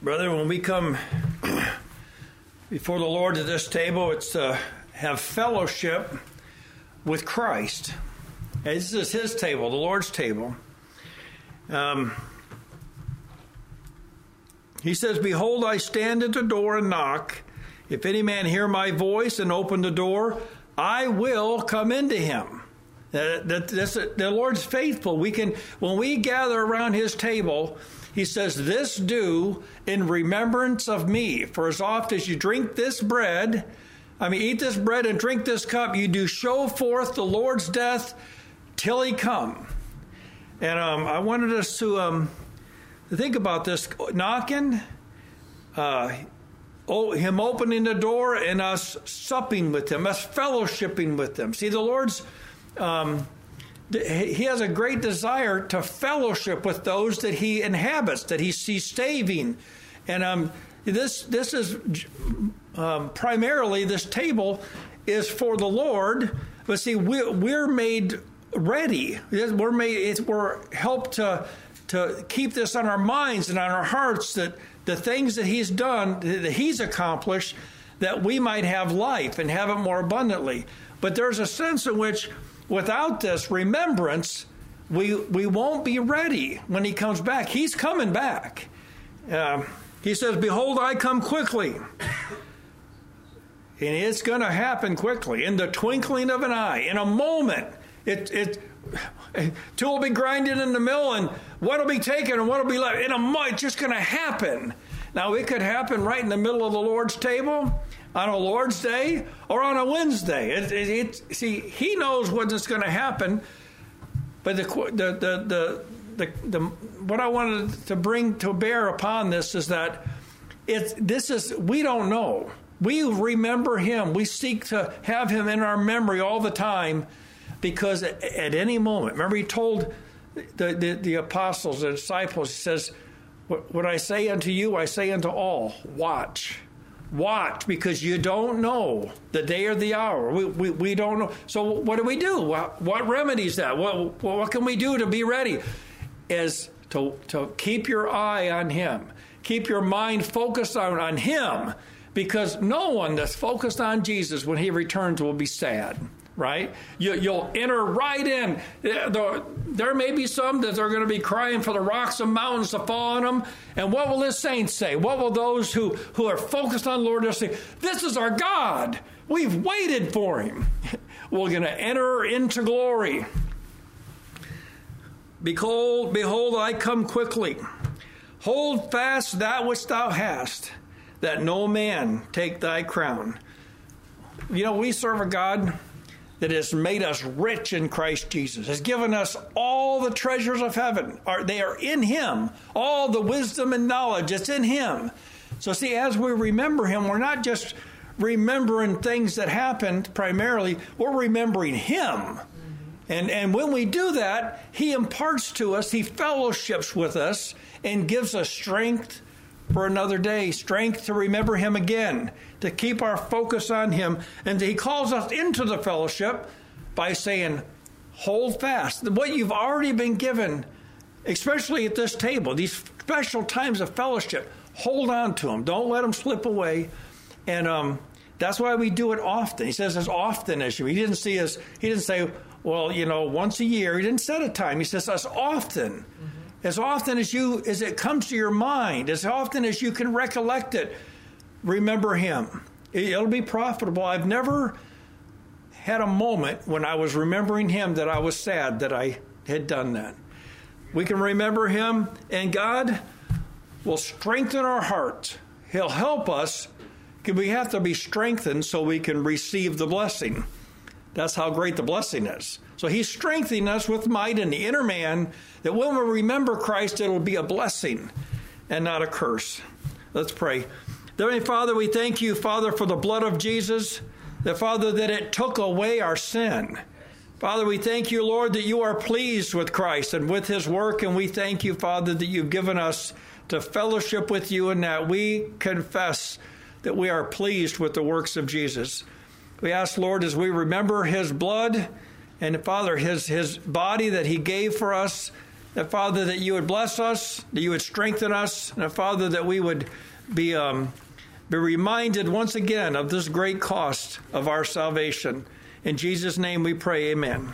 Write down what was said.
Brother, when we come before the Lord at this table, it's to have fellowship with Christ. This is His table, the Lord's table. Um, he says, Behold, I stand at the door and knock. If any man hear my voice and open the door, I will come into him. That, that, the Lord's faithful. We can, when we gather around His table, he says, This do in remembrance of me. For as oft as you drink this bread, I mean, eat this bread and drink this cup, you do show forth the Lord's death till he come. And um, I wanted us to, um, think about this knocking, uh, oh, him opening the door, and us supping with him, us fellowshipping with him. See, the Lord's. Um, he has a great desire to fellowship with those that he inhabits, that he sees saving. And um, this, this is um, primarily, this table is for the Lord. But see, we, we're made ready. We're made, we're helped to, to keep this on our minds and on our hearts that the things that he's done, that he's accomplished, that we might have life and have it more abundantly. But there's a sense in which without this remembrance, we, we won't be ready when he comes back. He's coming back. Uh, he says, Behold, I come quickly. And it's going to happen quickly, in the twinkling of an eye, in a moment. It, it, two will be grinding in the mill, and will be taken, and will be left. In a moment, it's just going to happen. Now, it could happen right in the middle of the Lord's table on a Lord's Day or on a Wednesday. It, it, it, see, He knows when it's going to happen, but the, the, the, the, the, what I wanted to bring to bear upon this is that it's, this is, we don't know. We remember Him. We seek to have Him in our memory all the time because at, at any moment, remember He told the, the, the apostles, the disciples, He says, what I say unto you, I say unto all, watch watch because you don't know the day or the hour. We, we, we don't know. So, what do we do? What, what remedies that? What, what can we do to be ready? Is to, to keep your eye on Him, keep your mind focused on, on Him, because no one that's focused on Jesus when He returns will be sad right? You, will enter right in. Uh, there may be some that are going to be crying for the rocks and mountains to fall on them. And what will the saints say? What will those who, who are focused on the Lord say? This is our God. We've waited for him. We're going to enter into glory. Behold, behold, I come quickly. Hold fast that which thou hast, that no man take thy crown. You know, we serve a God that has made us rich in Christ Jesus, has given us all the treasures of heaven. Are, they are in Him. All the wisdom and knowledge, it's in Him. So, see, as we remember Him, we're not just remembering things that happened primarily, we're remembering Him. And, and when we do that, He imparts to us, He fellowships with us, and gives us strength for another day, strength to remember Him again, to keep our focus on Him. And He calls us into the fellowship by saying, Hold fast. What you've already been given, especially at this table, these special times of fellowship, hold on to them. Don't let them slip away. And um, that's why we do it often. He says as often as you. He didn't see us. He didn't say, well, you know, once a year. He didn't set a time. He says as often. As often as you as it comes to your mind, as often as you can recollect it, remember him. It'll be profitable. I've never had a moment when I was remembering him that I was sad that I had done that. We can remember him, and God will strengthen our hearts. He'll help us. We have to be strengthened so we can receive the blessing. That's how great the blessing is. So he's strengthening us with might in the inner man that when we remember Christ, it'll be a blessing and not a curse. Let's pray. Heavenly Father, we thank you, Father, for the blood of Jesus, that Father, that it took away our sin. Father, we thank you, Lord, that you are pleased with Christ and with his work, and we thank you, Father, that you've given us to fellowship with you and that we confess that we are pleased with the works of Jesus. We ask, Lord, as we remember his blood and Father, his, his body that he gave for us, That, Father, that you would bless us, that you would strengthen us, and, Father, that we would be, um, be reminded once again of this great cost of our salvation. In Jesus' name we pray, amen.